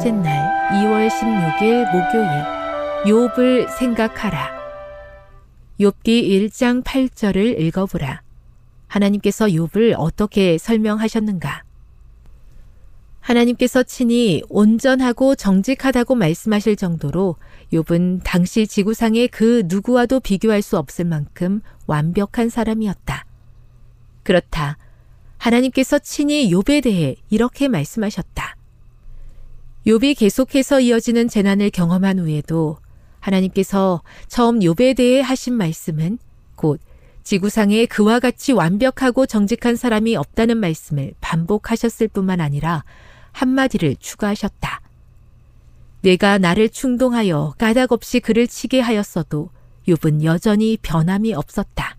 다섯째 날 2월 16일 목요일 욥을 생각하라. 욥기 1장 8절을 읽어보라. 하나님께서 욥을 어떻게 설명하셨는가? 하나님께서 친히 온전하고 정직하다고 말씀하실 정도로 욥은 당시 지구상의 그 누구와도 비교할 수 없을 만큼 완벽한 사람이었다. 그렇다. 하나님께서 친히 욥에 대해 이렇게 말씀하셨다. 욥이 계속해서 이어지는 재난을 경험한 후에도 하나님께서 처음 욥에 대해 하신 말씀은 곧 지구상에 그와 같이 완벽하고 정직한 사람이 없다는 말씀을 반복하셨을 뿐만 아니라 한마디를 추가하셨다. 내가 나를 충동하여 까닭 없이 그를 치게 하였어도 욥은 여전히 변함이 없었다.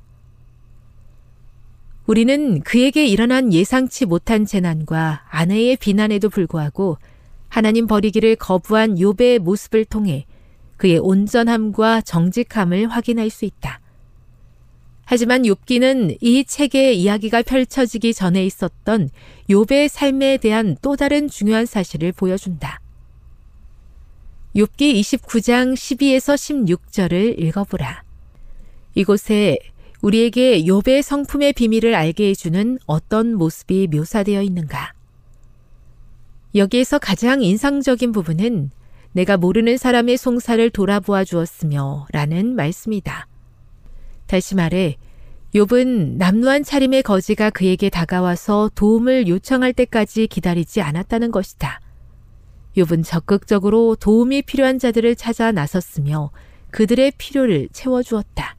우리는 그에게 일어난 예상치 못한 재난과 아내의 비난에도 불구하고 하나님 버리기를 거부한 욥의 모습을 통해 그의 온전함과 정직함을 확인할 수 있다. 하지만 욥기는 이 책의 이야기가 펼쳐지기 전에 있었던 욥의 삶에 대한 또 다른 중요한 사실을 보여준다. 욥기 29장 12에서 16절을 읽어보라. 이곳에 우리에게 욥의 성품의 비밀을 알게 해주는 어떤 모습이 묘사되어 있는가? 여기에서 가장 인상적인 부분은 내가 모르는 사람의 송사를 돌아보아 주었으며 라는 말씀이다. 다시 말해 욥은 남루한 차림의 거지가 그에게 다가와서 도움을 요청할 때까지 기다리지 않았다는 것이다. 욥은 적극적으로 도움이 필요한 자들을 찾아 나섰으며 그들의 필요를 채워주었다.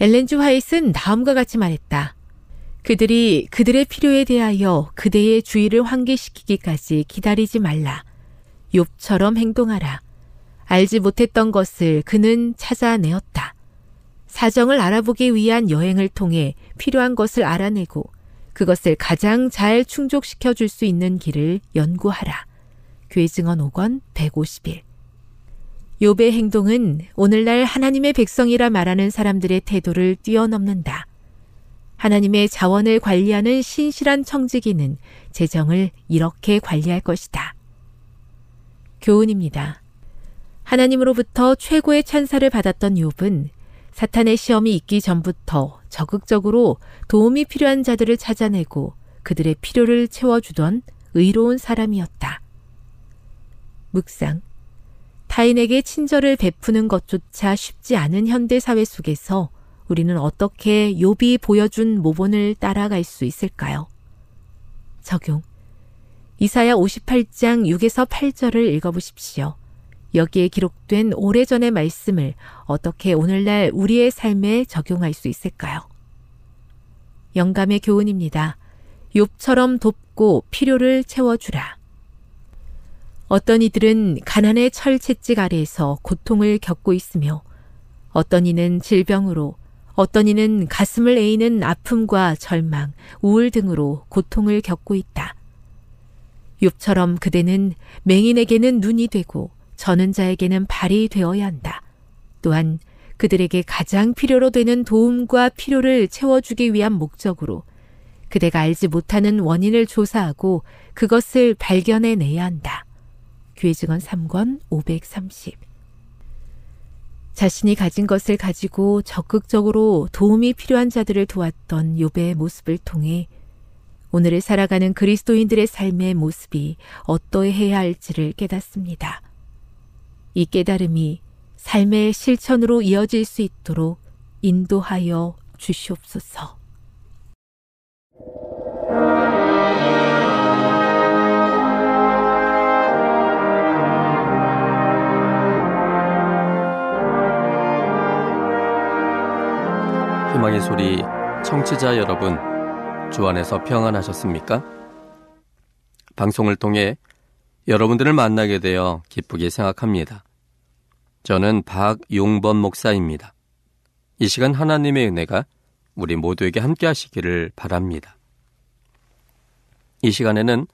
엘렌즈 화이트는 다음과 같이 말했다. 그들이 그들의 필요에 대하여 그대의 주의를 환기시키기까지 기다리지 말라. 욥처럼 행동하라. 알지 못했던 것을 그는 찾아내었다. 사정을 알아보기 위한 여행을 통해 필요한 것을 알아내고 그것을 가장 잘 충족시켜 줄 수 있는 길을 연구하라. 교회 증언 5권 151. 욥의 행동은 오늘날 하나님의 백성이라 말하는 사람들의 태도를 뛰어넘는다. 하나님의 자원을 관리하는 신실한 청지기는 재정을 이렇게 관리할 것이다. 교훈입니다. 하나님으로부터 최고의 찬사를 받았던 욥은 사탄의 시험이 있기 전부터 적극적으로 도움이 필요한 자들을 찾아내고 그들의 필요를 채워주던 의로운 사람이었다. 묵상. 타인에게 친절을 베푸는 것조차 쉽지 않은 현대 사회 속에서 우리는 어떻게 욥이 보여준 모본을 따라갈 수 있을까요? 적용. 이사야 58장 6에서 8절을 읽어보십시오. 여기에 기록된 오래전의 말씀을 어떻게 오늘날 우리의 삶에 적용할 수 있을까요? 영감의 교훈입니다. 욥처럼 돕고 필요를 채워주라. 어떤 이들은 가난의 철채찍 아래에서 고통을 겪고 있으며 어떤 이는 질병으로 어떤 이는 가슴을 에이는 아픔과 절망, 우울 등으로 고통을 겪고 있다. 욥처럼 그대는 맹인에게는 눈이 되고 저는 자에게는 발이 되어야 한다. 또한 그들에게 가장 필요로 되는 도움과 필요를 채워주기 위한 목적으로 그대가 알지 못하는 원인을 조사하고 그것을 발견해내야 한다. 교회증언 3권 530 자신이 가진 것을 가지고 적극적으로 도움이 필요한 자들을 도왔던 요배의 모습을 통해 오늘을 살아가는 그리스도인들의 삶의 모습이 어떠해야 할지를 깨닫습니다. 이 깨달음이 삶의 실천으로 이어질 수 있도록 인도하여 주시옵소서. 희망의 소리 청취자 여러분, 주 안에서 평안하셨습니까? 방송을 통해 여러분들을 만나게 되어 기쁘게 생각합니다. 저는 박용범 목사입니다. 이 시간 하나님의 은혜가 우리 모두에게 함께 하시기를 바랍니다. 이 시간에는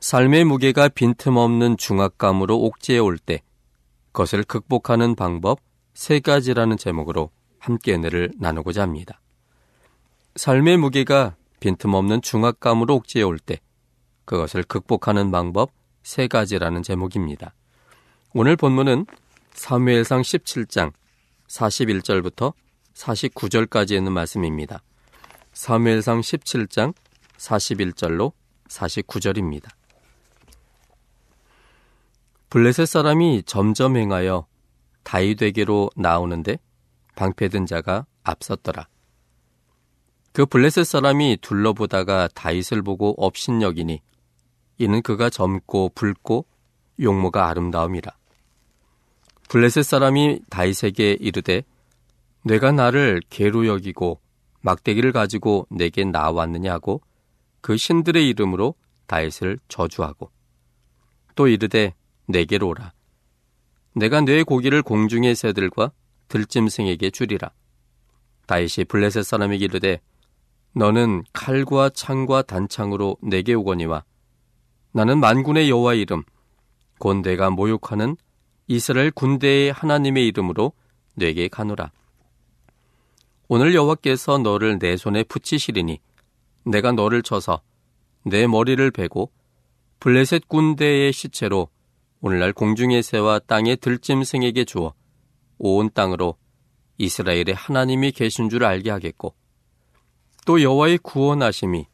삶의 무게가 빈틈없는 중압감으로 옥죄해 올 때, 그것을 극복하는 방법 세 가지라는 제목으로 함께 은혜를 나누고자 합니다. 삶의 무게가 빈틈없는 중압감으로 옥죄해 올 때, 그것을 극복하는 방법 세 가지라는 제목입니다. 오늘 본문은 사무엘상 17장 41절부터 49절까지 있는 말씀입니다. 사무엘상 17장 41절로 49절입니다. 블레셋 사람이 점점 행하여 다이되게로 나오는데 방패든 자가 앞섰더라. 그 블레셋 사람이 둘러보다가 다윗을 보고 업신여기니 이는 그가 젊고 붉고 용모가 아름다움이라. 블레셋 사람이 다윗에게 이르되 내가 나를 개로 여기고 막대기를 가지고 내게 나왔느냐고 그 신들의 이름으로 다윗을 저주하고 또 이르되 내게로 오라. 내가 내 고기를 공중의 새들과 들짐승에게 주리라. 다윗이 블레셋 사람에게 이르되 너는 칼과 창과 단창으로 내게 오거니와 나는 만군의 여호와 이름 곧 내가 모욕하는 이스라엘 군대의 하나님의 이름으로 내게 가노라. 오늘 여호와께서 너를 내 손에 붙이시리니 내가 너를 쳐서 내 머리를 베고 블레셋 군대의 시체로 오늘날 공중의 새와 땅의 들짐승에게 주어 온 땅으로 이스라엘의 하나님이 계신 줄 알게 하겠고 또 여호와의 구원하심이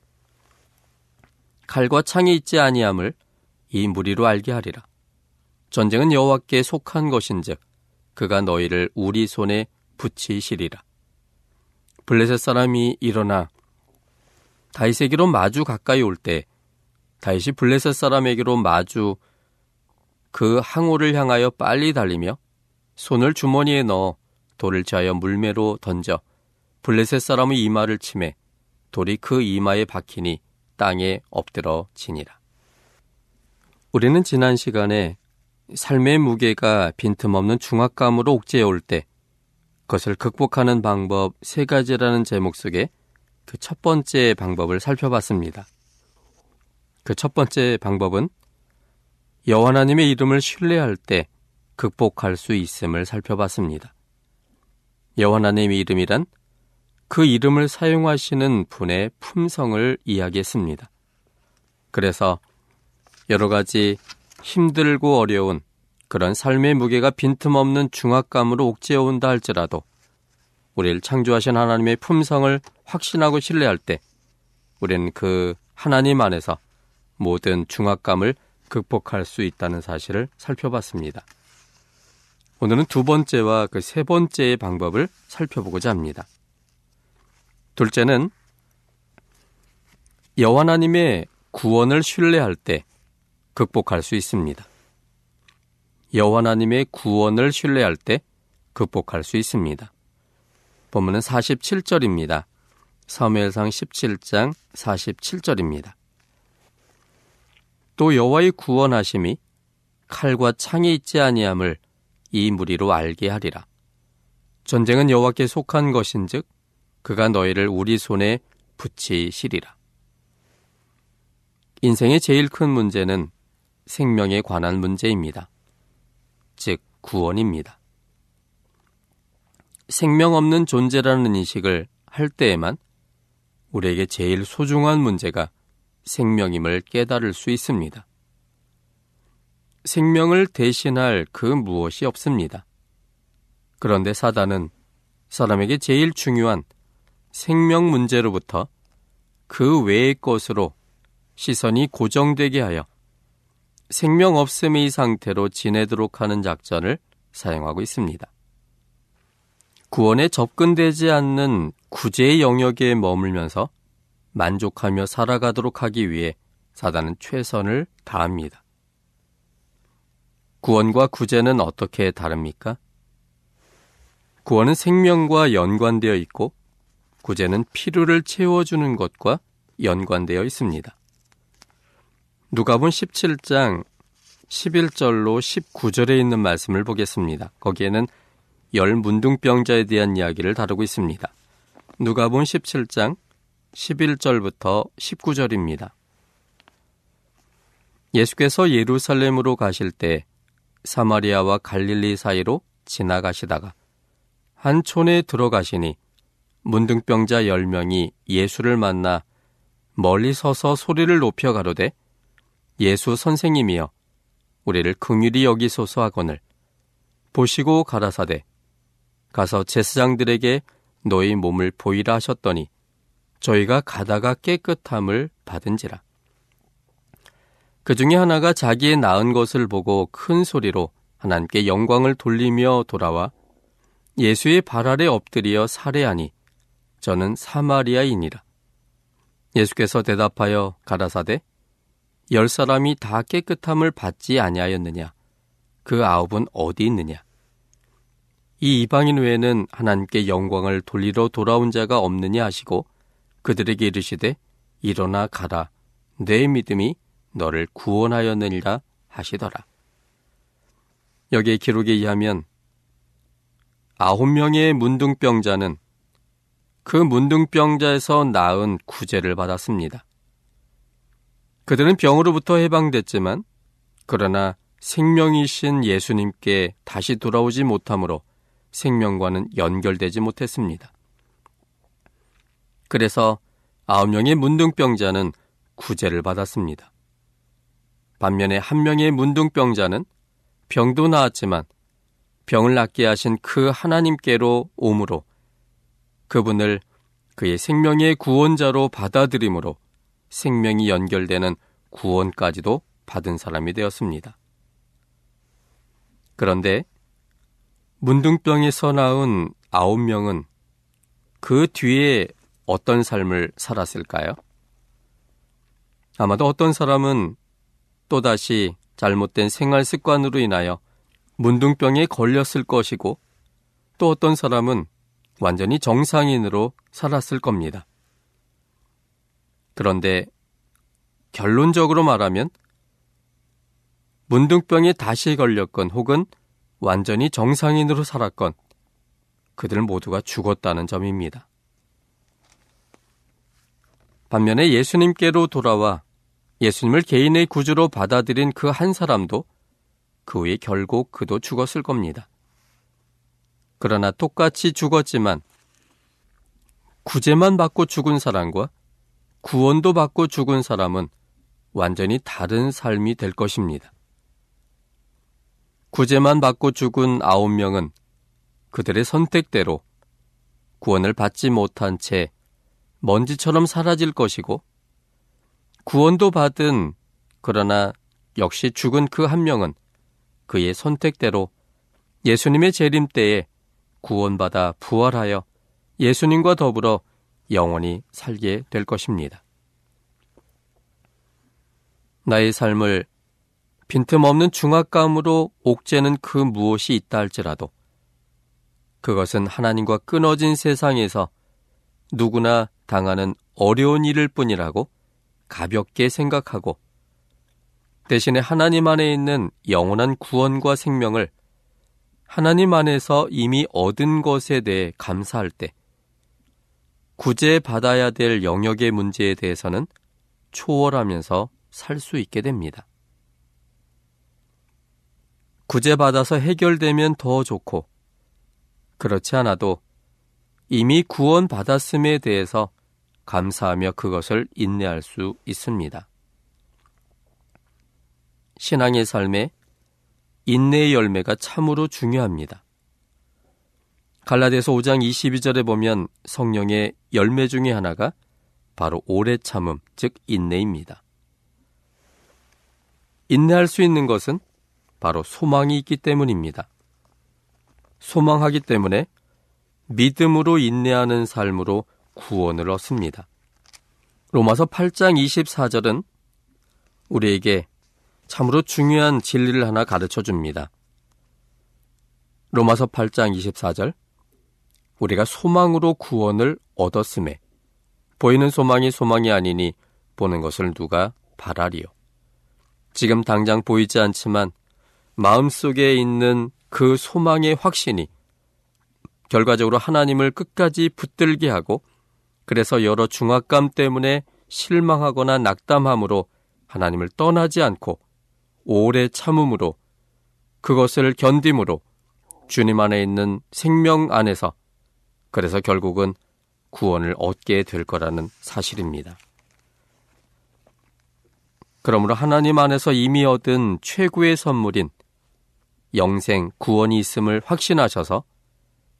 칼과 창이 있지 아니함을 이 무리로 알게 하리라. 전쟁은 여호와께 속한 것인즉 그가 너희를 우리 손에 붙이시리라. 블레셋 사람이 일어나 다윗에게로 마주 가까이 올 때 다윗이 블레셋 사람에게로 마주 그 항우를 향하여 빨리 달리며 손을 주머니에 넣어 돌을 지하여 물매로 던져 블레셋 사람의 이마를 치매 돌이 그 이마에 박히니 땅에 엎드러 지니라. 우리는 지난 시간에 삶의 무게가 빈틈없는 중압감으로 옥죄해 올 때 그것을 극복하는 방법 세 가지라는 제목 속에 그 첫 번째 방법을 살펴봤습니다. 그 첫 번째 방법은 여호와 하나님의 이름을 신뢰할 때 극복할 수 있음을 살펴봤습니다. 여호와 하나님의 이름이란 그 이름을 사용하시는 분의 품성을 이야기했습니다. 그래서 여러 가지 힘들고 어려운 그런 삶의 무게가 빈틈없는 중압감으로 옥죄어 온다 할지라도 우리를 창조하신 하나님의 품성을 확신하고 신뢰할 때 우리는 그 하나님 안에서 모든 중압감을 극복할 수 있다는 사실을 살펴봤습니다. 오늘은 두 번째와 그 세 번째의 방법을 살펴보고자 합니다. 둘째는 여호와 하나님의 구원을 신뢰할 때 극복할 수 있습니다. 여호와 하나님의 구원을 신뢰할 때 극복할 수 있습니다. 본문은 47절입니다. 사무엘상 17장 47절입니다. 또 여호와의 구원하심이 칼과 창이 있지 아니함을 이 무리로 알게 하리라. 전쟁은 여호와께 속한 것인즉 그가 너희를 우리 손에 붙이시리라. 인생의 제일 큰 문제는 생명에 관한 문제입니다. 즉 구원입니다. 생명 없는 존재라는 인식을 할 때에만 우리에게 제일 소중한 문제가 생명임을 깨달을 수 있습니다. 생명을 대신할 그 무엇이 없습니다. 그런데 사단은 사람에게 제일 중요한 생명 문제로부터 그 외의 것으로 시선이 고정되게 하여 생명 없음의 상태로 지내도록 하는 작전을 사용하고 있습니다. 구원에 접근되지 않는 구제의 영역에 머물면서 만족하며 살아가도록 하기 위해 사단은 최선을 다합니다. 구원과 구제는 어떻게 다릅니까? 구원은 생명과 연관되어 있고 구제는 필요를 채워주는 것과 연관되어 있습니다. 누가본 17장 11절로 19절에 있는 말씀을 보겠습니다. 거기에는 열 문둥병자에 대한 이야기를 다루고 있습니다. 누가본 17장 11절부터 19절입니다. 예수께서 예루살렘으로 가실 때 사마리아와 갈릴리 사이로 지나가시다가 한 촌에 들어가시니 문둥병자 10명이 예수를 만나 멀리 서서 소리를 높여 가로되 예수 선생님이여 우리를 긍휼히 여기소서 하거늘 보시고 가라사대. 가서 제사장들에게 너희 몸을 보이라 하셨더니 저희가 가다가 깨끗함을 받은지라 그 중에 하나가 자기의 낳은 것을 보고 큰 소리로 하나님께 영광을 돌리며 돌아와 예수의 발 아래 엎드려 살해하니 저는 사마리아인이라 예수께서 대답하여 가라사대 열 사람이 다 깨끗함을 받지 아니하였느냐? 그 아홉은 어디 있느냐? 이 이방인 외에는 하나님께 영광을 돌리러 돌아온 자가 없느냐 하시고 그들에게 이르시되 일어나 가라 내 믿음이 너를 구원하였느니라 하시더라. 여기에 기록에 의하면 아홉 명의 문둥병자는 그 문둥병자에서 낳은 구제를 받았습니다. 그들은 병으로부터 해방됐지만 그러나 생명이신 예수님께 다시 돌아오지 못하므로 생명과는 연결되지 못했습니다. 그래서 아홉 명의 문둥병자는 구제를 받았습니다. 반면에 한 명의 문둥병자는 병도 나았지만 병을 낫게 하신 그 하나님께로 오므로 그분을 그의 생명의 구원자로 받아들이므로 생명이 연결되는 구원까지도 받은 사람이 되었습니다. 그런데 문둥병에서 나온 아홉 명은 그 뒤에 어떤 삶을 살았을까요? 아마도 어떤 사람은 또다시 잘못된 생활 습관으로 인하여 문둥병에 걸렸을 것이고 또 어떤 사람은 완전히 정상인으로 살았을 겁니다. 그런데 결론적으로 말하면 문둥병에 다시 걸렸건 혹은 완전히 정상인으로 살았건 그들 모두가 죽었다는 점입니다. 반면에 예수님께로 돌아와 예수님을 개인의 구주로 받아들인 그 한 사람도 그 후에 결국 그도 죽었을 겁니다. 그러나 똑같이 죽었지만 구제만 받고 죽은 사람과 구원도 받고 죽은 사람은 완전히 다른 삶이 될 것입니다. 구제만 받고 죽은 아홉 명은 그들의 선택대로 구원을 받지 못한 채 먼지처럼 사라질 것이고 구원도 받은 그러나 역시 죽은 그 한 명은 그의 선택대로 예수님의 재림 때에 구원받아 부활하여 예수님과 더불어 영원히 살게 될 것입니다. 나의 삶을 빈틈없는 중압감으로 옥죄는 그 무엇이 있다 할지라도 그것은 하나님과 끊어진 세상에서 누구나 당하는 어려운 일일 뿐이라고 가볍게 생각하고 대신에 하나님 안에 있는 영원한 구원과 생명을 하나님 안에서 이미 얻은 것에 대해 감사할 때 구제받아야 될 영역의 문제에 대해서는 초월하면서 살 수 있게 됩니다. 구제받아서 해결되면 더 좋고, 그렇지 않아도 이미 구원받았음에 대해서 감사하며 그것을 인내할 수 있습니다. 신앙의 삶에 인내의 열매가 참으로 중요합니다. 갈라디아서 5장 22절에 보면 성령의 열매 중의 하나가 바로 오래 참음, 즉 인내입니다. 인내할 수 있는 것은 바로 소망이 있기 때문입니다. 소망하기 때문에 믿음으로 인내하는 삶으로 구원을 얻습니다. 로마서 8장 24절은 우리에게 참으로 중요한 진리를 하나 가르쳐 줍니다. 로마서 8장 24절 우리가 소망으로 구원을 얻었음에 보이는 소망이 소망이 아니니 보는 것을 누가 바라리요. 지금 당장 보이지 않지만 마음속에 있는 그 소망의 확신이 결과적으로 하나님을 끝까지 붙들게 하고 그래서 여러 중압감 때문에 실망하거나 낙담함으로 하나님을 떠나지 않고 오래 참음으로 그것을 견딤으로 주님 안에 있는 생명 안에서 그래서 결국은 구원을 얻게 될 거라는 사실입니다. 그러므로 하나님 안에서 이미 얻은 최고의 선물인 영생 구원이 있음을 확신하셔서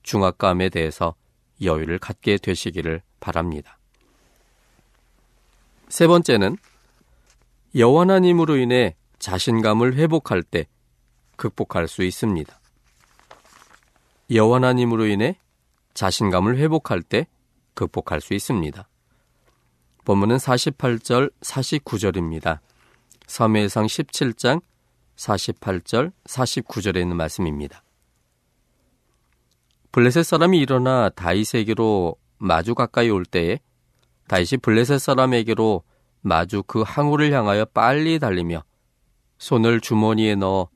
중압감에 대해서 여유를 갖게 되시기를 바랍니다. 세 번째는 여호와 하나님으로 인해 자신감을 회복할 때 극복할 수 있습니다. 여호와 하나님으로 인해 자신감을 회복할 때 극복할 수 있습니다. 본문은 48절, 49절입니다. 사무엘상 17장 48절, 49절에 있는 말씀입니다. 블레셋 사람이 일어나 다윗에게로 마주 가까이 올 때에 다윗이 블레셋 사람에게로 마주 그 항우를 향하여 빨리 달리며 손을 주머니에 넣어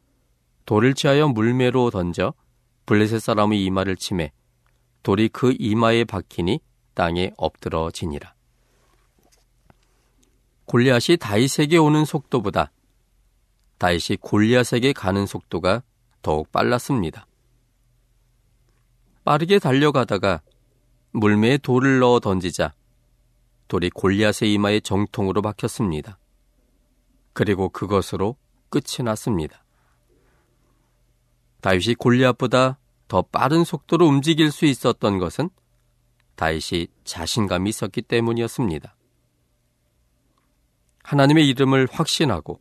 돌을 취하여 물매로 던져 블레셋 사람의 이마를 치매 돌이 그 이마에 박히니 땅에 엎드러지니라. 골리앗이 다윗에게 오는 속도보다 다윗이 골리앗에게 가는 속도가 더욱 빨랐습니다. 빠르게 달려가다가 물매에 돌을 넣어 던지자 돌이 골리앗의 이마에 정통으로 박혔습니다. 그리고 그것으로 끝이 났습니다. 다윗이 골리앗보다 더 빠른 속도로 움직일 수 있었던 것은 다윗이 자신감이 있었기 때문이었습니다. 하나님의 이름을 확신하고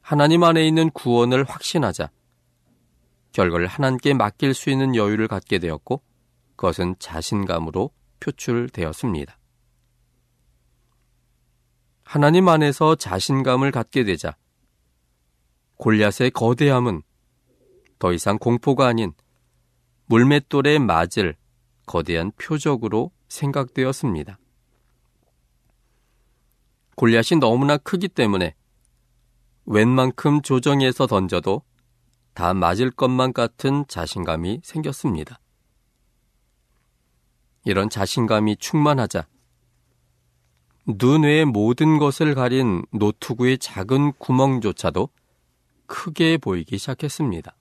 하나님 안에 있는 구원을 확신하자 결과를 하나님께 맡길 수 있는 여유를 갖게 되었고 그것은 자신감으로 표출되었습니다. 하나님 안에서 자신감을 갖게 되자 골리앗의 거대함은 더 이상 공포가 아닌 물맷돌에 맞을 거대한 표적으로 생각되었습니다. 골리앗이 너무나 크기 때문에 웬만큼 조정해서 던져도 다 맞을 것만 같은 자신감이 생겼습니다. 이런 자신감이 충만하자 눈 외의 모든 것을 가린 노트구의 작은 구멍조차도 크게 보이기 시작했습니다.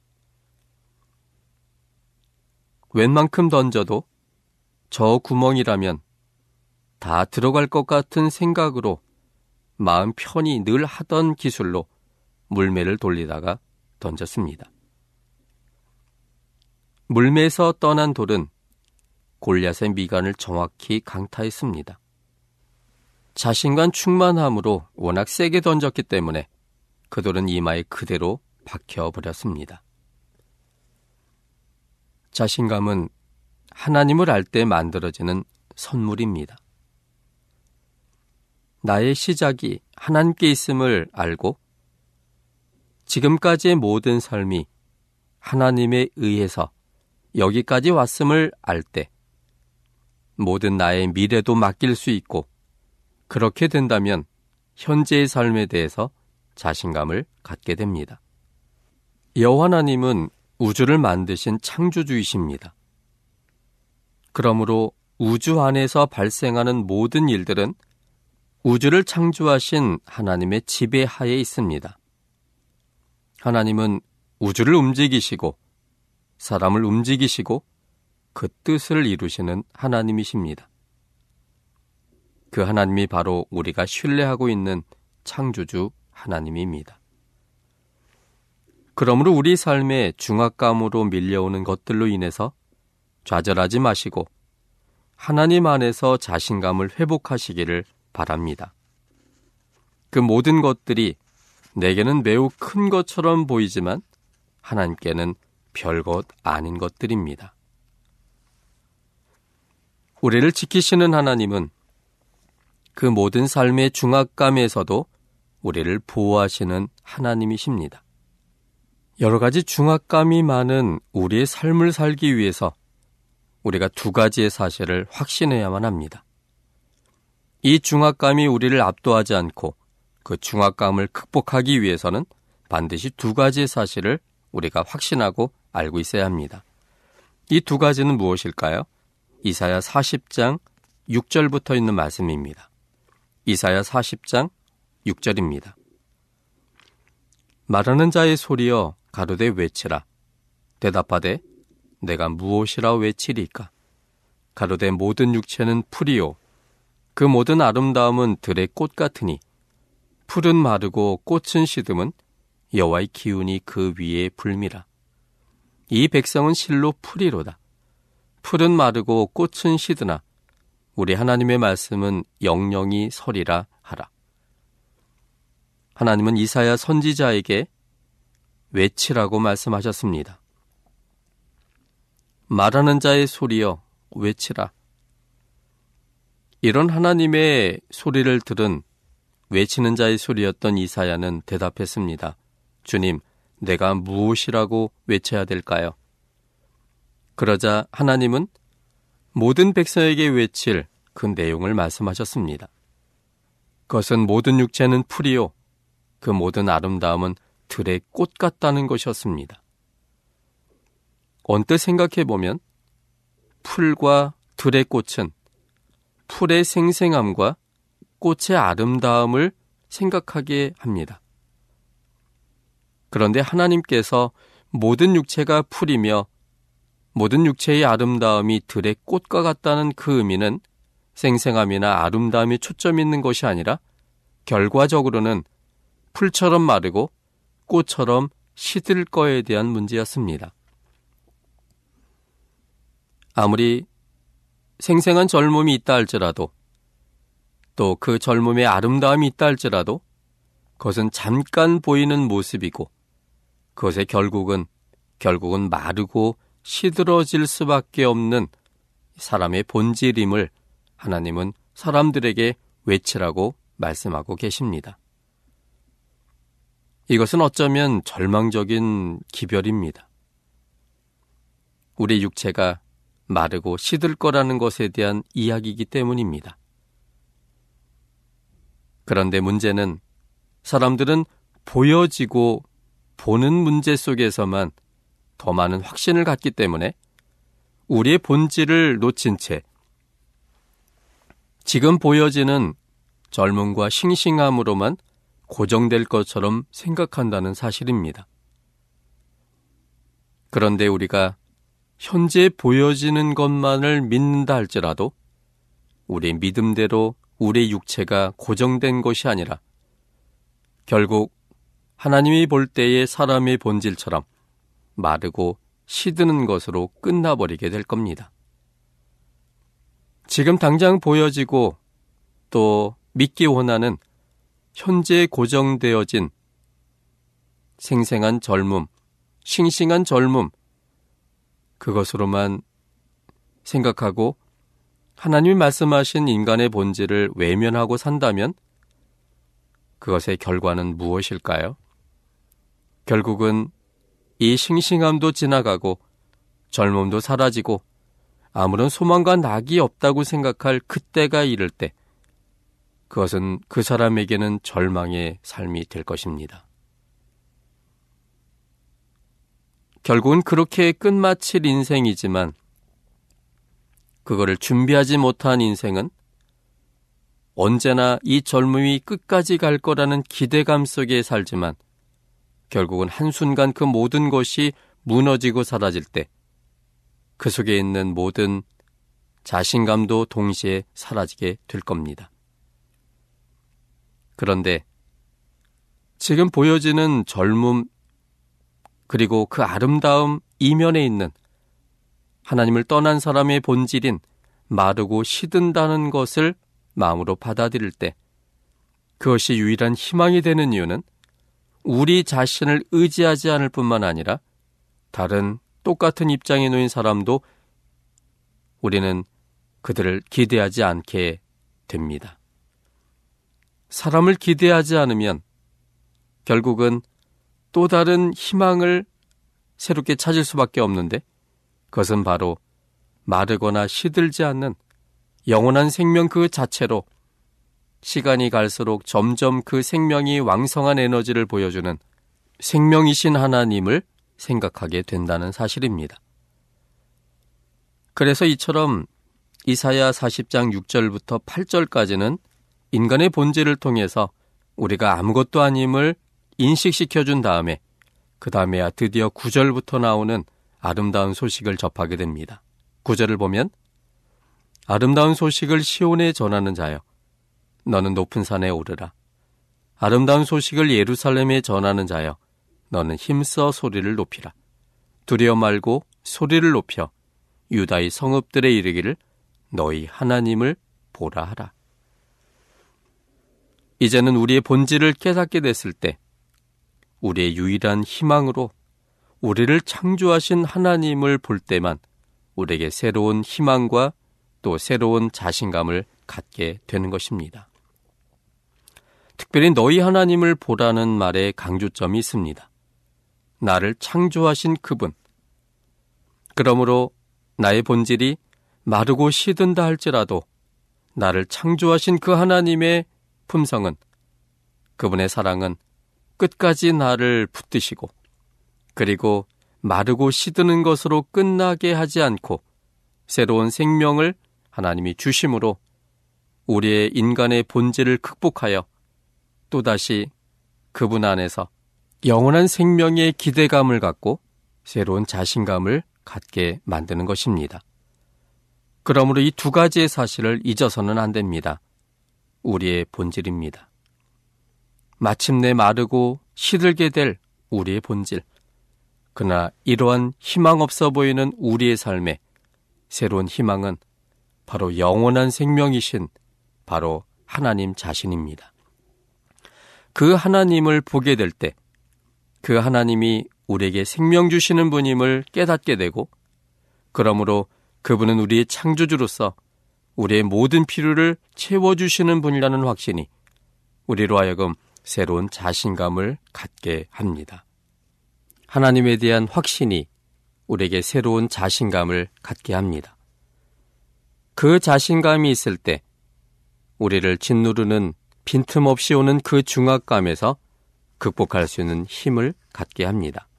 웬만큼 던져도 저 구멍이라면 다 들어갈 것 같은 생각으로 마음 편히 늘 하던 기술로 물매를 돌리다가 던졌습니다. 물매에서 떠난 돌은 골리앗의 미간을 정확히 강타했습니다. 자신감 충만함으로 워낙 세게 던졌기 때문에 그 돌은 이마에 그대로 박혀버렸습니다. 자신감은 하나님을 알 때 만들어지는 선물입니다. 나의 시작이 하나님께 있음을 알고 지금까지의 모든 삶이 하나님에 의해서 여기까지 왔음을 알 때 모든 나의 미래도 맡길 수 있고 그렇게 된다면 현재의 삶에 대해서 자신감을 갖게 됩니다. 여호와 하나님은 우주를 만드신 창조주이십니다. 그러므로 우주 안에서 발생하는 모든 일들은 우주를 창조하신 하나님의 지배하에 있습니다. 하나님은 우주를 움직이시고 사람을 움직이시고 그 뜻을 이루시는 하나님이십니다. 그 하나님이 바로 우리가 신뢰하고 있는 창조주 하나님입니다. 그러므로 우리 삶에 중압감으로 밀려오는 것들로 인해서 좌절하지 마시고 하나님 안에서 자신감을 회복하시기를 바랍니다. 그 모든 것들이 내게는 매우 큰 것처럼 보이지만 하나님께는 별것 아닌 것들입니다. 우리를 지키시는 하나님은 그 모든 삶의 중압감에서도 우리를 보호하시는 하나님이십니다. 여러 가지 중압감이 많은 우리의 삶을 살기 위해서 우리가 두 가지의 사실을 확신해야만 합니다. 이 중압감이 우리를 압도하지 않고 그 중압감을 극복하기 위해서는 반드시 두 가지의 사실을 우리가 확신하고 알고 있어야 합니다. 이 두 가지는 무엇일까요? 이사야 40장 6절부터 있는 말씀입니다. 이사야 40장 6절입니다. 말하는 자의 소리여 가로되 외치라. 대답하되 내가 무엇이라 외치리까? 가로되 모든 육체는 풀이요. 그 모든 아름다움은 들의 꽃 같으니 풀은 마르고 꽃은 시듬은 여호와의 기운이 그 위에 불미라. 이 백성은 실로 풀이로다. 풀은 마르고 꽃은 시드나 우리 하나님의 말씀은 영영이 서리라 하라. 하나님은 이사야 선지자에게 외치라고 말씀하셨습니다. 말하는 자의 소리여 외치라. 이런 하나님의 소리를 들은 외치는 자의 소리였던 이사야는 대답했습니다. 주님, 내가 무엇이라고 외쳐야 될까요? 그러자 하나님은 모든 백성에게 외칠 그 내용을 말씀하셨습니다. 그것은 모든 육체는 풀이요. 그 모든 아름다움은 들의 꽃 같다는 것이었습니다. 언뜻 생각해 보면 풀과 들의 꽃은 풀의 생생함과 꽃의 아름다움을 생각하게 합니다. 그런데 하나님께서 모든 육체가 풀이며 모든 육체의 아름다움이 들의 꽃과 같다는 그 의미는 생생함이나 아름다움이 초점 있는 것이 아니라 결과적으로는 풀처럼 마르고 꽃처럼 시들 거에 대한 문제였습니다. 아무리 생생한 젊음이 있다 할지라도 또 그 젊음의 아름다움이 있다 할지라도 그것은 잠깐 보이는 모습이고 그것의 결국은 결국은 마르고 시들어질 수밖에 없는 사람의 본질임을 하나님은 사람들에게 외치라고 말씀하고 계십니다. 이것은 어쩌면 절망적인 기별입니다. 우리 육체가 마르고 시들 거라는 것에 대한 이야기이기 때문입니다. 그런데 문제는 사람들은 보여지고 보는 문제 속에서만 더 많은 확신을 갖기 때문에 우리의 본질을 놓친 채 지금 보여지는 젊음과 싱싱함으로만 고정될 것처럼 생각한다는 사실입니다. 그런데 우리가 현재 보여지는 것만을 믿는다 할지라도 우리 믿음대로 우리 육체가 고정된 것이 아니라 결국 하나님이 볼 때의 사람의 본질처럼 마르고 시드는 것으로 끝나버리게 될 겁니다. 지금 당장 보여지고 또 믿기 원하는 현재 고정되어진 생생한 젊음, 싱싱한 젊음, 그것으로만 생각하고 하나님이 말씀하신 인간의 본질을 외면하고 산다면 그것의 결과는 무엇일까요? 결국은 이 싱싱함도 지나가고 젊음도 사라지고 아무런 소망과 낙이 없다고 생각할 그때가 이를 때 그것은 그 사람에게는 절망의 삶이 될 것입니다. 결국은 그렇게 끝마칠 인생이지만 그거를 준비하지 못한 인생은 언제나 이 젊음이 끝까지 갈 거라는 기대감 속에 살지만 결국은 한순간 그 모든 것이 무너지고 사라질 때 그 속에 있는 모든 자신감도 동시에 사라지게 될 겁니다. 그런데 지금 보여지는 젊음 그리고 그 아름다움 이면에 있는 하나님을 떠난 사람의 본질인 마르고 시든다는 것을 마음으로 받아들일 때 그것이 유일한 희망이 되는 이유는 우리 자신을 의지하지 않을 뿐만 아니라 다른 똑같은 입장에 놓인 사람도 우리는 그들을 기대하지 않게 됩니다. 사람을 기대하지 않으면 결국은 또 다른 희망을 새롭게 찾을 수밖에 없는데 그것은 바로 마르거나 시들지 않는 영원한 생명 그 자체로 시간이 갈수록 점점 그 생명이 왕성한 에너지를 보여주는 생명이신 하나님을 생각하게 된다는 사실입니다. 그래서 이처럼 이사야 40장 6절부터 8절까지는 인간의 본질을 통해서 우리가 아무것도 아님을 인식시켜 준 다음에 그 다음에야 드디어 9절부터 나오는 아름다운 소식을 접하게 됩니다. 9절을 보면 아름다운 소식을 시온에 전하는 자여 너는 높은 산에 오르라. 아름다운 소식을 예루살렘에 전하는 자여 너는 힘써 소리를 높이라. 두려워 말고 소리를 높여 유다의 성읍들에 이르기를 너희 하나님을 보라 하라. 이제는 우리의 본질을 깨닫게 됐을 때 우리의 유일한 희망으로 우리를 창조하신 하나님을 볼 때만 우리에게 새로운 희망과 또 새로운 자신감을 갖게 되는 것입니다. 특별히 너희 하나님을 보라는 말에 강조점이 있습니다. 나를 창조하신 그분. 그러므로 나의 본질이 마르고 시든다 할지라도 나를 창조하신 그 하나님의 품성은 그분의 사랑은 끝까지 나를 붙드시고 그리고 마르고 시드는 것으로 끝나게 하지 않고 새로운 생명을 하나님이 주심으로 우리의 인간의 본질을 극복하여 또다시 그분 안에서 영원한 생명의 기대감을 갖고 새로운 자신감을 갖게 만드는 것입니다. 그러므로 이 두 가지의 사실을 잊어서는 안 됩니다. 우리의 본질입니다. 마침내 마르고 시들게 될 우리의 본질. 그러나 이러한 희망 없어 보이는 우리의 삶에 새로운 희망은 바로 영원한 생명이신 바로 하나님 자신입니다. 그 하나님을 보게 될 때 그 하나님이 우리에게 생명 주시는 분임을 깨닫게 되고 그러므로 그분은 우리의 창조주로서 우리의 모든 필요를 채워주시는 분이라는 확신이 우리로 하여금 새로운 자신감을 갖게 합니다. 하나님에 대한 확신이 우리에게 새로운 자신감을 갖게 합니다. 그 자신감이 있을 때 우리를 짓누르는 빈틈없이 오는 그 중압감에서 극복할 수 있는 힘을 갖게 합니다.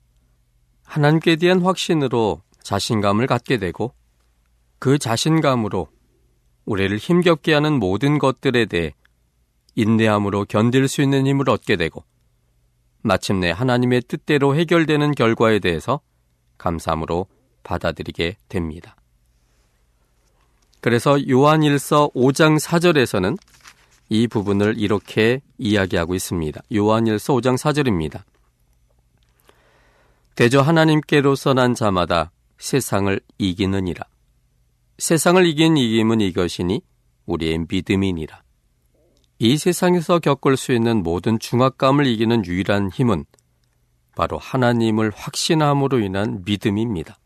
하나님께 대한 확신으로 자신감을 갖게 되고 그 자신감으로 우리를 힘겹게 하는 모든 것들에 대해 인내함으로 견딜 수 있는 힘을 얻게 되고 마침내 하나님의 뜻대로 해결되는 결과에 대해서 감사함으로 받아들이게 됩니다. 그래서 요한일서 5장 4절에서는 이 부분을 이렇게 이야기하고 있습니다. 요한일서 5장 4절입니다. 대저 하나님께로서 난 자마다 세상을 이기느니라. 세상을 이긴 이김은 이것이니 우리의 믿음이니라. 이 세상에서 겪을 수 있는 모든 중압감을 이기는 유일한 힘은 바로 하나님을 확신함으로 인한 믿음입니다.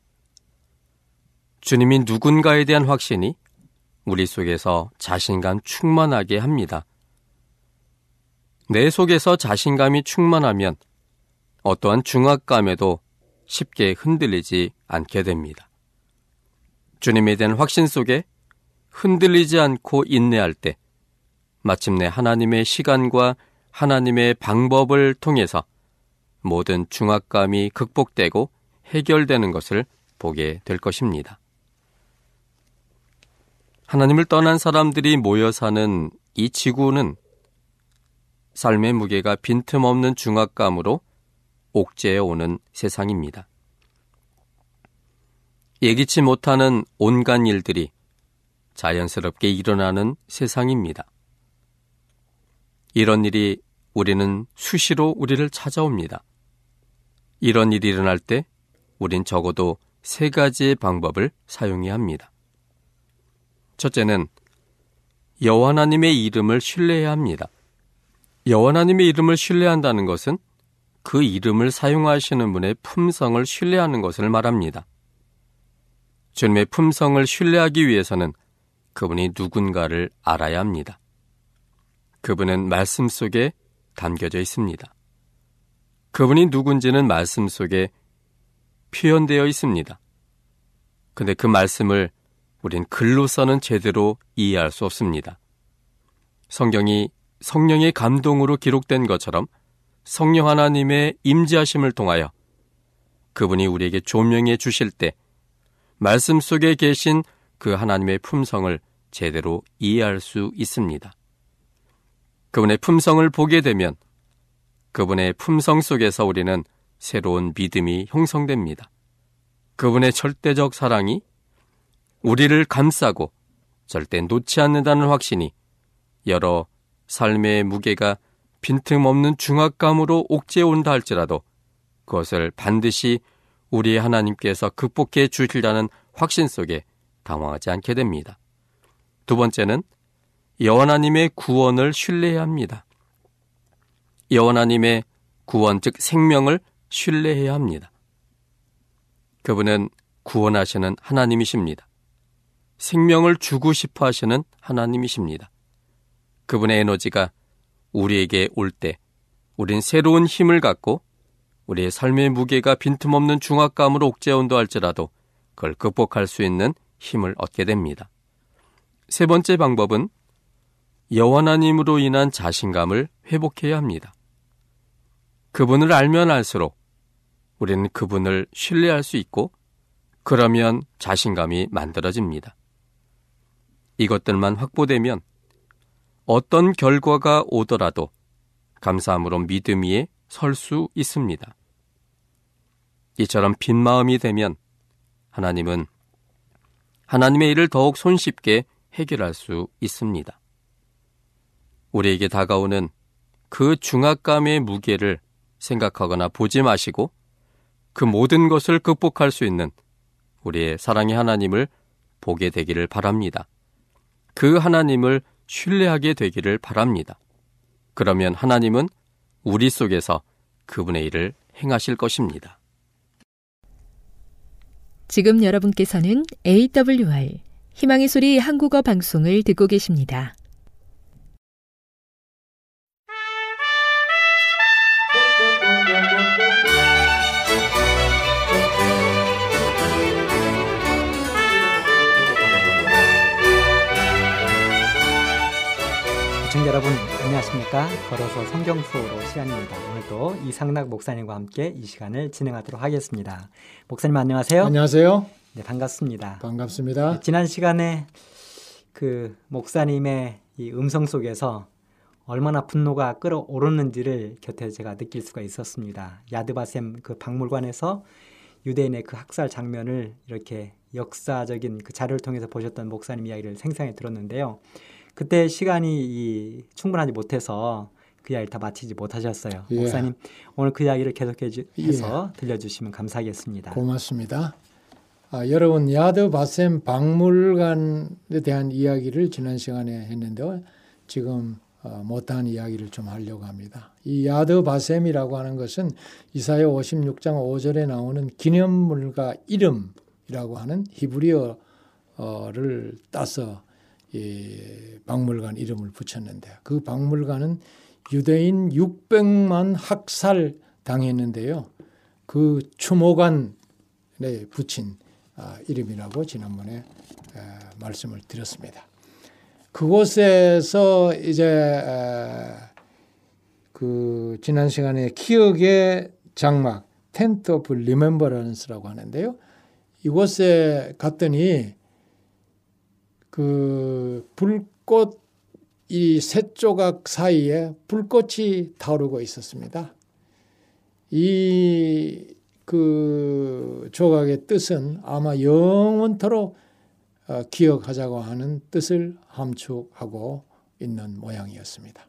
주님이 누군가에 대한 확신이 우리 속에서 자신감 충만하게 합니다. 내 속에서 자신감이 충만하면 어떠한 중압감에도 쉽게 흔들리지 않게 됩니다. 주님에 대한 확신 속에 흔들리지 않고 인내할 때 마침내 하나님의 시간과 하나님의 방법을 통해서 모든 중압감이 극복되고 해결되는 것을 보게 될 것입니다. 하나님을 떠난 사람들이 모여 사는 이 지구는 삶의 무게가 빈틈없는 중압감으로 옥죄해 오는 세상입니다. 예기치 못하는 온갖 일들이 자연스럽게 일어나는 세상입니다. 이런 일이 우리는 수시로 우리를 찾아옵니다. 이런 일이 일어날 때 우린 적어도 세 가지의 방법을 사용해야 합니다. 첫째는 여호와 하나님의 이름을 신뢰해야 합니다. 여호와 하나님의 이름을 신뢰한다는 것은 그 이름을 사용하시는 분의 품성을 신뢰하는 것을 말합니다. 주님의 품성을 신뢰하기 위해서는 그분이 누군가를 알아야 합니다. 그분은 말씀 속에 담겨져 있습니다. 그분이 누군지는 말씀 속에 표현되어 있습니다. 근데 그 말씀을 우린 글로서는 제대로 이해할 수 없습니다. 성경이 성령의 감동으로 기록된 것처럼 성령 하나님의 임재하심을 통하여 그분이 우리에게 조명해 주실 때 말씀 속에 계신 그 하나님의 품성을 제대로 이해할 수 있습니다. 그분의 품성을 보게 되면 그분의 품성 속에서 우리는 새로운 믿음이 형성됩니다. 그분의 절대적 사랑이 우리를 감싸고 절대 놓지 않는다는 확신이 여러 삶의 무게가 빈틈없는 중압감으로 옥죄 온다 할지라도 그것을 반드시 우리의 하나님께서 극복해 주실다는 확신 속에 당황하지 않게 됩니다. 두 번째는 여호와님의 구원을 신뢰해야 합니다. 여호와님의 구원 즉 생명을 신뢰해야 합니다. 그분은 구원하시는 하나님이십니다. 생명을 주고 싶어 하시는 하나님이십니다. 그분의 에너지가 우리에게 올 때 우린 새로운 힘을 갖고 우리의 삶의 무게가 빈틈없는 중압감으로 옥죄온다 할지라도 그걸 극복할 수 있는 힘을 얻게 됩니다. 세 번째 방법은 여호와님으로 인한 자신감을 회복해야 합니다. 그분을 알면 알수록 우리는 그분을 신뢰할 수 있고 그러면 자신감이 만들어집니다. 이것들만 확보되면 어떤 결과가 오더라도 감사함으로 믿음 위에 설 수 있습니다. 이처럼 빈 마음이 되면 하나님은 하나님의 일을 더욱 손쉽게 해결할 수 있습니다. 우리에게 다가오는 그 중압감의 무게를 생각하거나 보지 마시고 그 모든 것을 극복할 수 있는 우리의 사랑의 하나님을 보게 되기를 바랍니다. 그 하나님을 신뢰하게 되기를 바랍니다. 그러면 하나님은 우리 속에서 그분의 일을 행하실 것입니다. 지금 여러분께서는 AWR 희망의 소리 한국어 방송을 듣고 계십니다. 여러분 안녕하십니까? 걸어서 성경 수업으로 시간입니다. 오늘도 이상락 목사님과 함께 이 시간을 진행하도록 하겠습니다. 목사님 안녕하세요. 안녕하세요. 네 반갑습니다. 반갑습니다. 네, 지난 시간에 그 목사님의 이 음성 속에서 얼마나 분노가 끓어오르는지를 곁에 제가 느낄 수가 있었습니다. 야드바셈 그 박물관에서 유대인의 그 학살 장면을 이렇게 역사적인 그 자료를 통해서 보셨던 목사님 이야기를 생생히 들었는데요 그때 시간이 이 충분하지 못해서 그 이야기를 다 마치지 못하셨어요. 예. 목사님 오늘 그 이야기를 계속해서 예. 들려주시면 감사하겠습니다. 고맙습니다. 아, 여러분 야드 바셈 박물관에 대한 이야기를 지난 시간에 했는데 지금 어, 못한 이야기를 좀 하려고 합니다. 이 야드 바셈이라고 하는 것은 이사야 56장 5절에 나오는 기념물과 이름 박물관이라고 하는 히브리어를 따서 이 박물관 이름을 붙였는데 그 박물관은 유대인 600만 학살 당했는데요. 그 추모관에 붙인 아, 이름이라고 지난번에 말씀을 드렸습니다. 그곳에서 이제 그 지난 시간에 기억의 장막 Tent of Remembrance라고 하는데요. 이곳에 갔더니 그 불꽃 이 세 조각 사이에 불꽃이 타오르고 있었습니다. 이 그 조각의 뜻은 아마 영원토록 어, 기억하자고 하는 뜻을 함축하고 있는 모양이었습니다.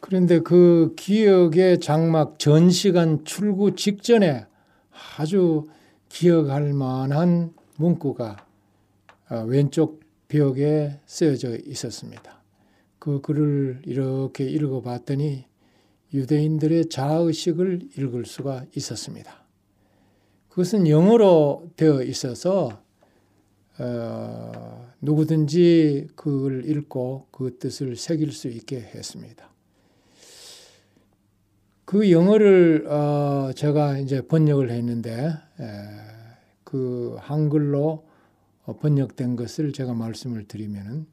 그런데 그 기억의 장막 전시관 출구 직전에 아주 기억할 만한 문구가 어, 왼쪽 벽에 쓰여져 있었습니다. 그 글을 이렇게 읽어봤더니 유대인들의 자의식을 읽을 수가 있었습니다. 그것은 영어로 되어 있어서 어, 누구든지 그걸 읽고 그 뜻을 새길 수 있게 했습니다. 그 영어를 어, 제가 이제 번역을 했는데 에, 그 한글로 번역된 것을 제가 말씀을 드리면은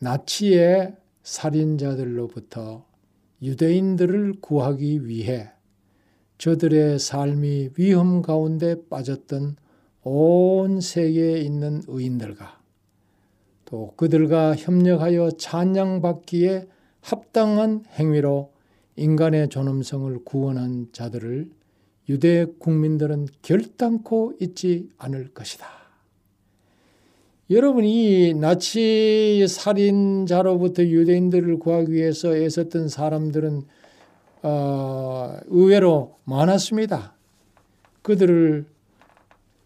나치의 살인자들로부터 유대인들을 구하기 위해 저들의 삶이 위험 가운데 빠졌던 온 세계에 있는 의인들과 또 그들과 협력하여 찬양받기에 합당한 행위로 인간의 존엄성을 구원한 자들을 유대 국민들은 결단코 잊지 않을 것이다. 여러분 이 나치 살인자로부터 유대인들을 구하기 위해서 애썼던 사람들은 어, 의외로 많았습니다. 그들을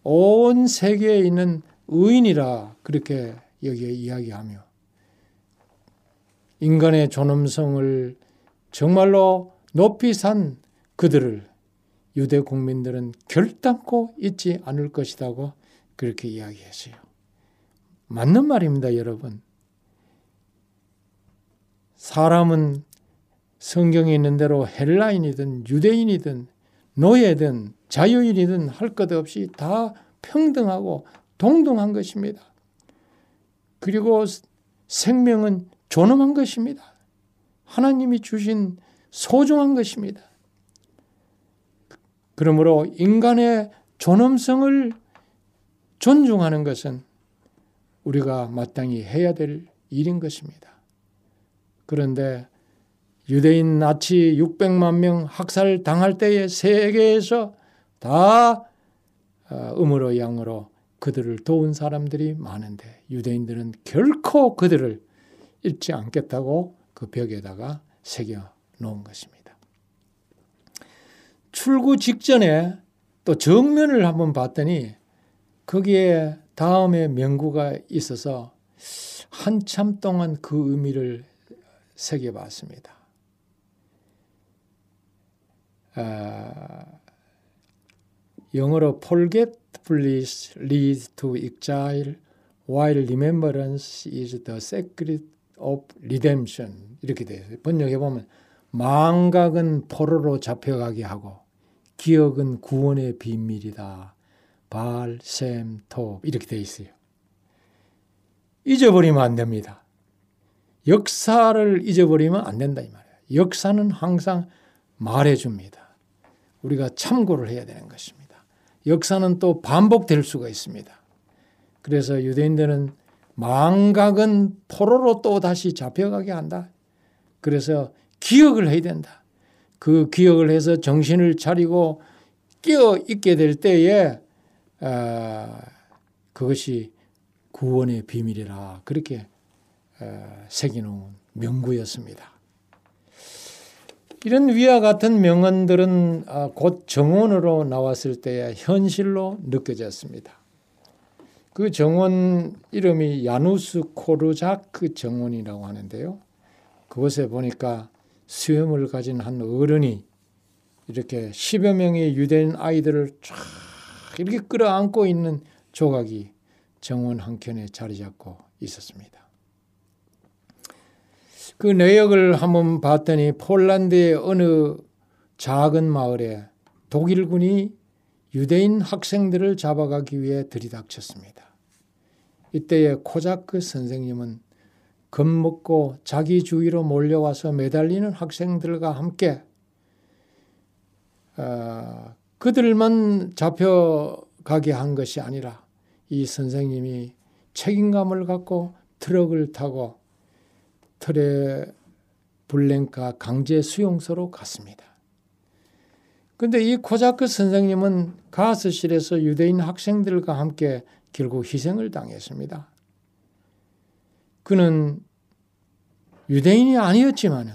온 세계에 있는 의인이라 그렇게 여기에 이야기하며 인간의 존엄성을 정말로 높이 산 그들을 유대 국민들은 결단코 잊지 않을 것이라고 그렇게 이야기했어요. 맞는 말입니다, 여러분. 사람은 성경에 있는 대로 헬라인이든 유대인이든 노예든 자유인이든 할 것 없이 다 평등하고 동등한 것입니다. 그리고 생명은 존엄한 것입니다. 하나님이 주신 소중한 것입니다. 그러므로 인간의 존엄성을 존중하는 것은 우리가 마땅히 해야 될 일인 것입니다. 그런데 유대인 나치 600만 명 학살 당할 때에 세계에서 다 어, 음으로 양으로 그들을 도운 사람들이 많은데 유대인들은 결코 그들을 잊지 않겠다고 그 벽에다가 새겨 놓은 것입니다. 출구 직전에 또 정면을 한번 봤더니 거기에 다음에 명구가 있어서 한참 동안 그 의미를 새겨봤습니다. 아, 영어로 forgetfulness leads to exile while remembrance is the secret of redemption 이렇게 돼요. 번역해 보면 망각은 포로로 잡혀가게 하고 기억은 구원의 비밀이다. 발, 셈, 톱 이렇게 돼 있어요. 잊어버리면 안 됩니다. 역사를 잊어버리면 안 된다 이 말이에요. 역사는 항상 말해 줍니다. 우리가 참고를 해야 되는 것입니다. 역사는 또 반복될 수가 있습니다. 그래서 유대인들은 망각은 포로로 또 다시 잡혀가게 한다. 그래서 기억을 해야 된다. 그 기억을 해서 정신을 차리고 깨어 있게 될 때에 어, 그것이 구원의 비밀이라 그렇게 어, 새겨놓은 명구였습니다. 이런 위와 같은 명언들은 아, 곧 정원으로 나왔을 때의 현실로 느껴졌습니다. 그 정원 이름이 야누스 코르자크 정원이라고 하는데요. 그곳에 보니까 수염을 가진 한 어른이 이렇게 10여 명의 유대인 아이들을 쫙 이렇게 끌어안고 있는 조각이 정원 한켠에 자리 잡고 있었습니다. 그 내역을 한번 봤더니 폴란드의 어느 작은 마을에 독일군이 유대인 학생들을 잡아가기 위해 들이닥쳤습니다. 이때에 코자크 선생님은 겁먹고 자기 주위로 몰려와서 매달리는 학생들과 함께 어, 그들만 잡혀가게 한 것이 아니라 이 선생님이 책임감을 갖고 트럭을 타고 트레 블랭카 강제 수용소로 갔습니다. 근데 이 코자크 선생님은 가스실에서 유대인 학생들과 함께 결국 희생을 당했습니다. 그는 유대인이 아니었지만은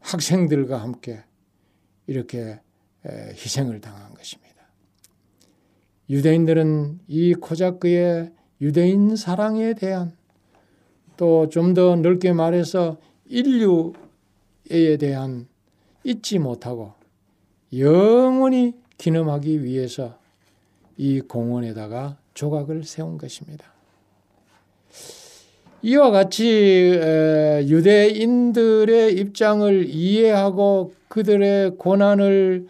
학생들과 함께 이렇게 희생을 당한 것입니다. 유대인들은 이 코자크의 유대인 사랑에 대한 또 좀 더 넓게 말해서 인류에 대한 잊지 못하고 영원히 기념하기 위해서 이 공원에다가 조각을 세운 것입니다. 이와 같이 유대인들의 입장을 이해하고 그들의 고난을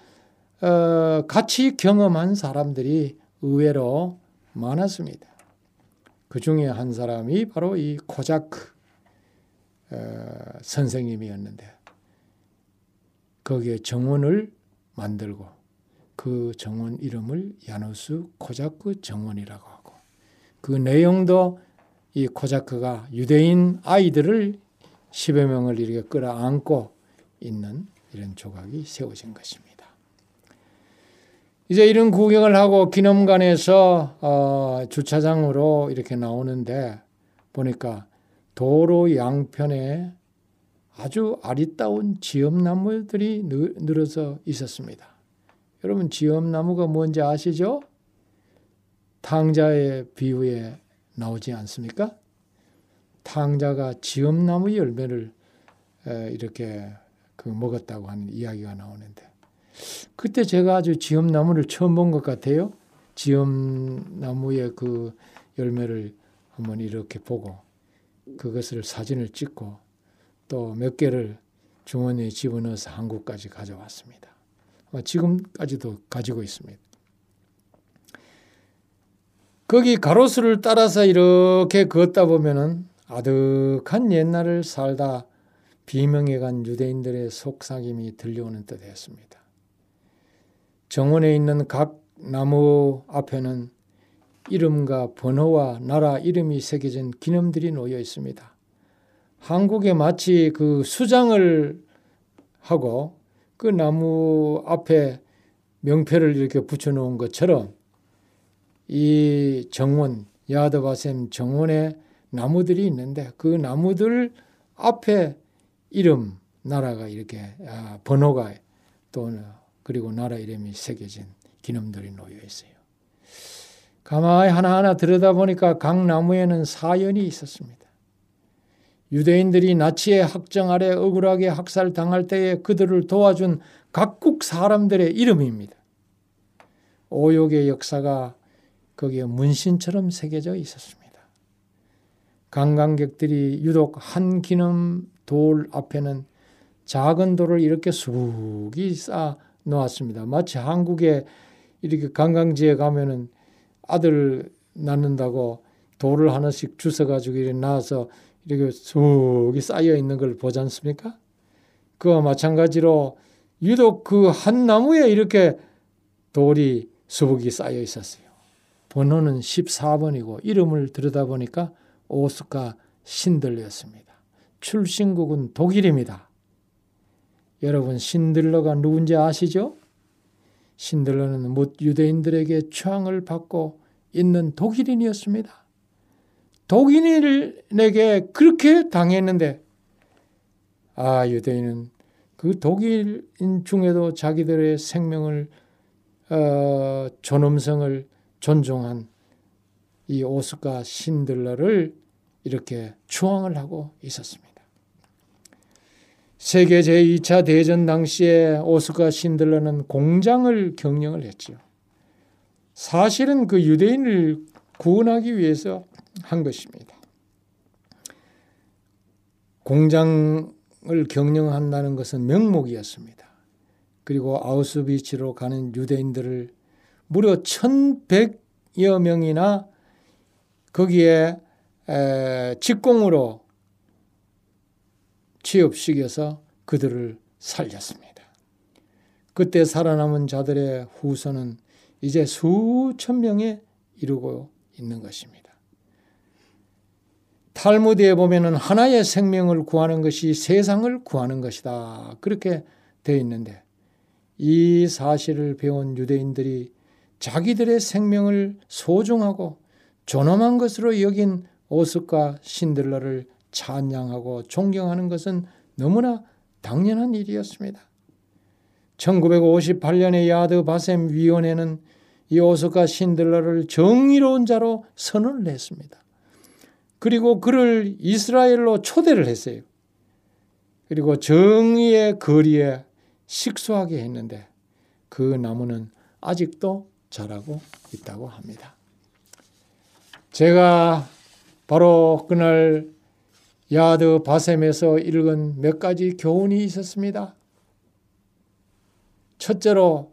어, 같이 경험한 사람들이 의외로 많았습니다. 그 중에 한 사람이 바로 이 코자크 어, 선생님이었는데 거기에 정원을 만들고 그 정원 이름을 야누스 코자크 정원이라고 하고 그 내용도 이 코자크가 유대인 아이들을 10여 명을 이렇게 끌어안고 있는 이런 조각이 세워진 것입니다. 이제 이런 구경을 하고 기념관에서 어, 주차장으로 이렇게 나오는데 보니까 도로 양편에 아주 아리따운 지엄나무들이 늘어서 있었습니다. 여러분 지엄나무가 뭔지 아시죠? 탕자의 비유에 나오지 않습니까? 탕자가 지엄나무 열매를 이렇게 그 먹었다고 하는 이야기가 나오는데 그때 제가 아주 지엄나무를 처음 본 것 같아요. 지엄나무의 그 열매를 한번 이렇게 보고 그것을 사진을 찍고 또 몇 개를 주머니에 집어넣어서 한국까지 가져왔습니다. 지금까지도 가지고 있습니다. 거기 가로수를 따라서 이렇게 걷다 보면은 아득한 옛날을 살다 비명해간 유대인들의 속삭임이 들려오는 듯했습니다. 정원에 있는 각 나무 앞에는 이름과 번호와 나라 이름이 새겨진 기념들이 놓여 있습니다. 한국에 마치 그 수장을 하고 그 나무 앞에 명패를 이렇게 붙여놓은 것처럼 이 정원, 야드바셈 정원에 나무들이 있는데 그 나무들 앞에 이름, 나라가 이렇게 아, 번호가 또 그리고 나라 이름이 새겨진 기념들이 놓여 있어요. 가만히 하나하나 들여다보니까 각 나무에는 사연이 있었습니다. 유대인들이 나치의 학정 아래 억울하게 학살당할 때에 그들을 도와준 각국 사람들의 이름입니다. 오욕의 역사가 거기에 문신처럼 새겨져 있었습니다. 관광객들이 유독 한 기념 돌 앞에는 작은 돌을 이렇게 수기 쌓아 놓았습니다. 마치 한국에 이렇게 관광지에 가면은 아들 낳는다고 돌을 하나씩 주워가지고 이렇게 낳아서 이렇게 숙이 쌓여 있는 걸 보지 않습니까? 그와 마찬가지로 유독 그 한 나무에 이렇게 돌이 수북이 쌓여 있었어요. 번호는 14번이고 이름을 들여다보니까 오스카 신들렸습니다. 출신국은 독일입니다. 여러분 신들러가 누군지 아시죠? 신들러는 못 유대인들에게 추앙을 받고 있는 독일인이었습니다. 독일인에게 그렇게 당했는데 아 유대인은 그 독일인 중에도 자기들의 생명을 어, 존엄성을 존중한 이 오스카 신들러를 이렇게 추앙을 하고 있었습니다. 세계 제2차 대전 당시에 오스카 신들러는 공장을 경영을 했지요. 사실은 그 유대인을 구원하기 위해서 한 것입니다. 공장을 경영한다는 것은 명목이었습니다. 그리고 아우스비치로 가는 유대인들을 무려 1100여 명이나 거기에 직공으로 취업시켜서 그들을 살렸습니다. 그때 살아남은 자들의 후손은 이제 수천 명에 이르고 있는 것입니다. 탈무드에 보면은 하나의 생명을 구하는 것이 세상을 구하는 것이다. 그렇게 되어 있는데 이 사실을 배운 유대인들이 자기들의 생명을 소중하고 존엄한 것으로 여긴 오스카 신들러를 찬양하고 존경하는 것은 너무나 당연한 일이었습니다. 1958년에 야드 바셈 위원회는 이 오스카 신들러를 정의로운 자로 선언을 했습니다. 그리고 그를 이스라엘로 초대를 했어요. 그리고 정의의 거리에 식수하게 했는데 그 나무는 아직도 자라고 있다고 합니다. 제가 바로 그날 야드 바셈에서 읽은 몇 가지 교훈이 있었습니다. 첫째로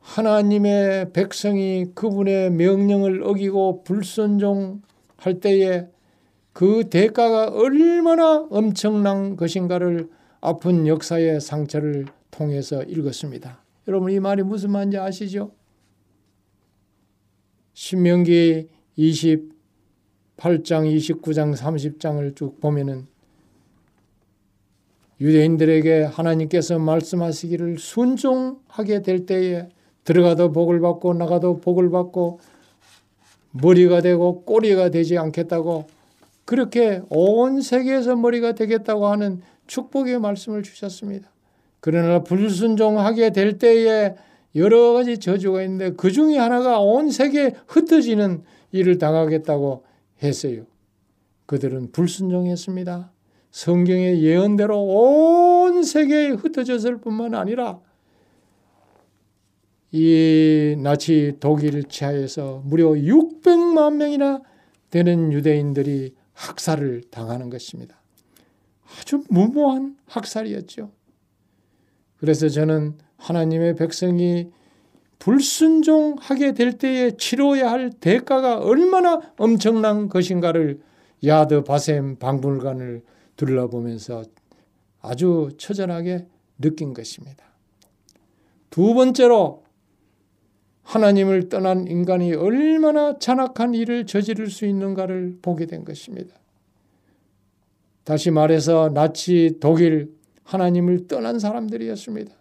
하나님의 백성이 그분의 명령을 어기고 불순종할 때에 그 대가가 얼마나 엄청난 것인가를 아픈 역사의 상처를 통해서 읽었습니다. 여러분 이 말이 무슨 말인지 아시죠? 신명기 28장, 29장, 30장을 쭉 보면은 유대인들에게 하나님께서 말씀하시기를 순종하게 될 때에 들어가도 복을 받고 나가도 복을 받고 머리가 되고 꼬리가 되지 않겠다고 그렇게 온 세계에서 머리가 되겠다고 하는 축복의 말씀을 주셨습니다. 그러나 불순종하게 될 때에 여러 가지 저주가 있는데 그 중에 하나가 온 세계에 흩어지는 일을 당하겠다고 했어요. 그들은 불순종했습니다. 성경의 예언대로 온 세계에 흩어졌을 뿐만 아니라 이 나치 독일 치하에서 무려 600만 명이나 되는 유대인들이 학살을 당하는 것입니다. 아주 무모한 학살이었죠. 그래서 저는 하나님의 백성이 불순종하게 될 때에 치러야 할 대가가 얼마나 엄청난 것인가를 야드 바셈 박물관을 둘러보면서 아주 처절하게 느낀 것입니다. 두 번째로 하나님을 떠난 인간이 얼마나 잔악한 일을 저지를 수 있는가를 보게 된 것입니다. 다시 말해서 나치 독일 하나님을 떠난 사람들이었습니다.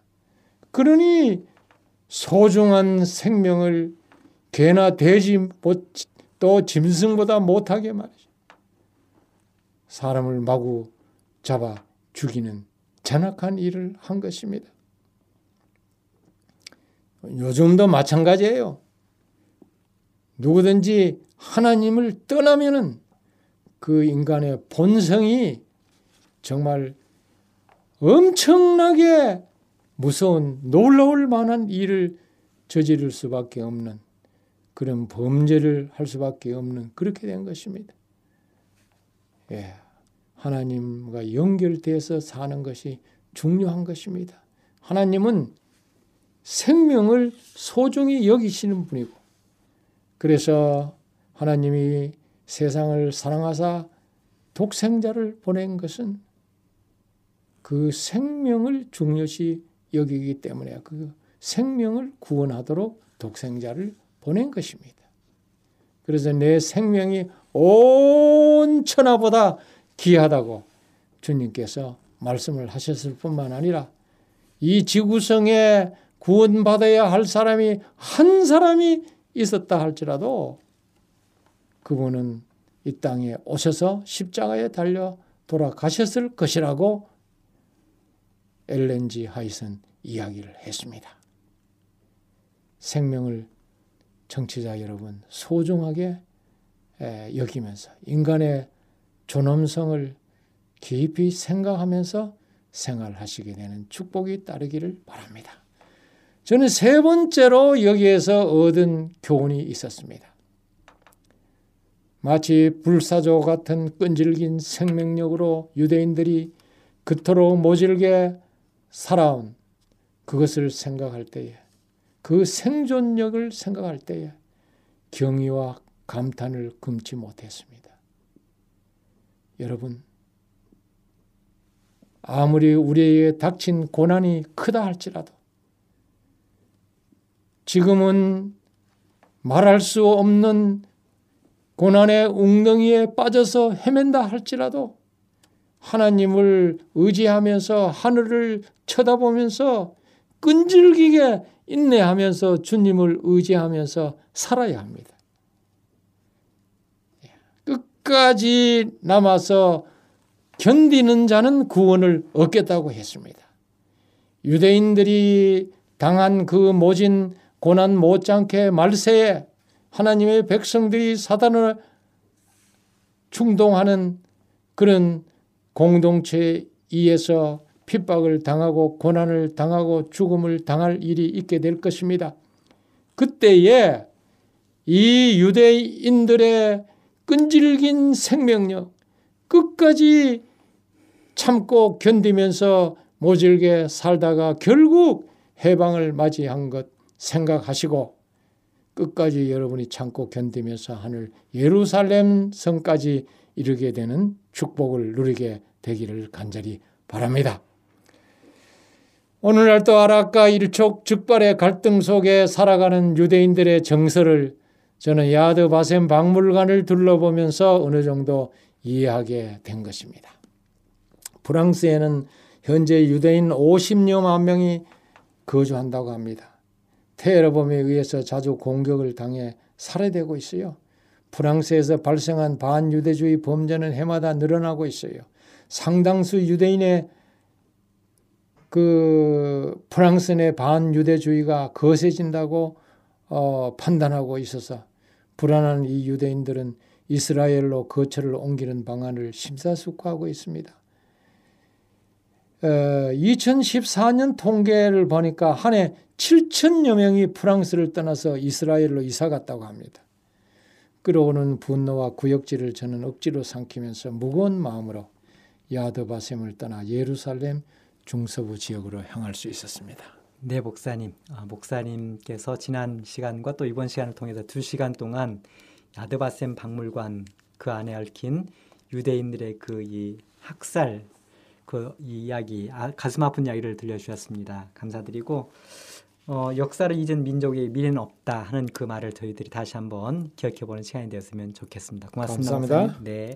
그러니 소중한 생명을 개나 돼지 또 짐승보다 못하게 말이죠. 사람을 마구 잡아 죽이는 잔악한 일을 한 것입니다. 요즘도 마찬가지예요. 누구든지 하나님을 떠나면은 그 인간의 본성이 정말 엄청나게 무서운 놀라울 만한 일을 저지를 수밖에 없는 그런 범죄를 할 수밖에 없는 그렇게 된 것입니다. 예, 하나님과 연결돼서 사는 것이 중요한 것입니다. 하나님은 생명을 소중히 여기시는 분이고 그래서 하나님이 세상을 사랑하사 독생자를 보낸 것은 그 생명을 중요시 여기기 때문에 그 생명을 구원하도록 독생자를 보낸 것입니다. 그래서 내 생명이 온 천하보다 귀하다고 주님께서 말씀을 하셨을 뿐만 아니라 이 지구성에 구원받아야 할 사람이 한 사람이 있었다 할지라도 그분은 이 땅에 오셔서 십자가에 달려 돌아가셨을 것이라고 엘렌지 하이슨 이야기를 했습니다. 생명을 정치자 여러분 소중하게 여기면서 인간의 존엄성을 깊이 생각하면서 생활하시게 되는 축복이 따르기를 바랍니다. 저는 세 번째로 여기에서 얻은 교훈이 있었습니다. 마치 불사조 같은 끈질긴 생명력으로 유대인들이 그토록 모질게 살아온 그것을 생각할 때에 그 생존력을 생각할 때에 경의와 감탄을 금치 못했습니다. 여러분, 아무리 우리에게 닥친 고난이 크다 할지라도 지금은 말할 수 없는 고난의 웅덩이에 빠져서 헤맨다 할지라도 하나님을 의지하면서 하늘을 쳐다보면서 끈질기게 인내하면서 주님을 의지하면서 살아야 합니다. 끝까지 남아서 견디는 자는 구원을 얻겠다고 했습니다. 유대인들이 당한 그 모진 고난 못지않게 말세에 하나님의 백성들이 사단을 충동하는 그런 공동체 이에서 핍박을 당하고 고난을 당하고 죽음을 당할 일이 있게 될 것입니다. 그때에 이 유대인들의 끈질긴 생명력 끝까지 참고 견디면서 모질게 살다가 결국 해방을 맞이한 것 생각하시고 끝까지 여러분이 참고 견디면서 하늘 예루살렘 성까지 이르게 되는 축복을 누리게 되기를 간절히 바랍니다. 오늘날 또 아랍과 일촉 즉발의 갈등 속에 살아가는 유대인들의 정서를 저는 야드 바셈 박물관을 둘러보면서 어느 정도 이해하게 된 것입니다. 프랑스에는 현재 유대인 50여만 명이 거주한다고 합니다. 테러범에 의해서 자주 공격을 당해 살해되고 있어요. 프랑스에서 발생한 반유대주의 범죄는 해마다 늘어나고 있어요. 상당수 유대인의 그 프랑스 내 반유대주의가 거세진다고 어, 판단하고 있어서 불안한 이 유대인들은 이스라엘로 거처를 옮기는 방안을 심사숙고하고 있습니다. 어, 2014년 통계를 보니까 한 해 7천여 명이 프랑스를 떠나서 이스라엘로 이사 갔다고 합니다. 끌어오는 분노와 구역질을 저는 억지로 삼키면서 무거운 마음으로 야드바셈을 떠나 예루살렘 중서부 지역으로 향할 수 있었습니다. 네, 목사님. 아, 목사님께서 지난 시간과 또 이번 시간을 통해서 두 시간 동안 야드바셈 박물관 그 안에 얽힌 유대인들의 그 이 학살 그 이야기 아, 가슴 아픈 이야기를 들려주셨습니다. 감사드리고 어, 역사를 잊은 민족의 미래는 없다 하는 그 말을 저희들이 다시 한번 기억해보는 시간이 되었으면 좋겠습니다. 고맙습니다. 감사합니다. 네.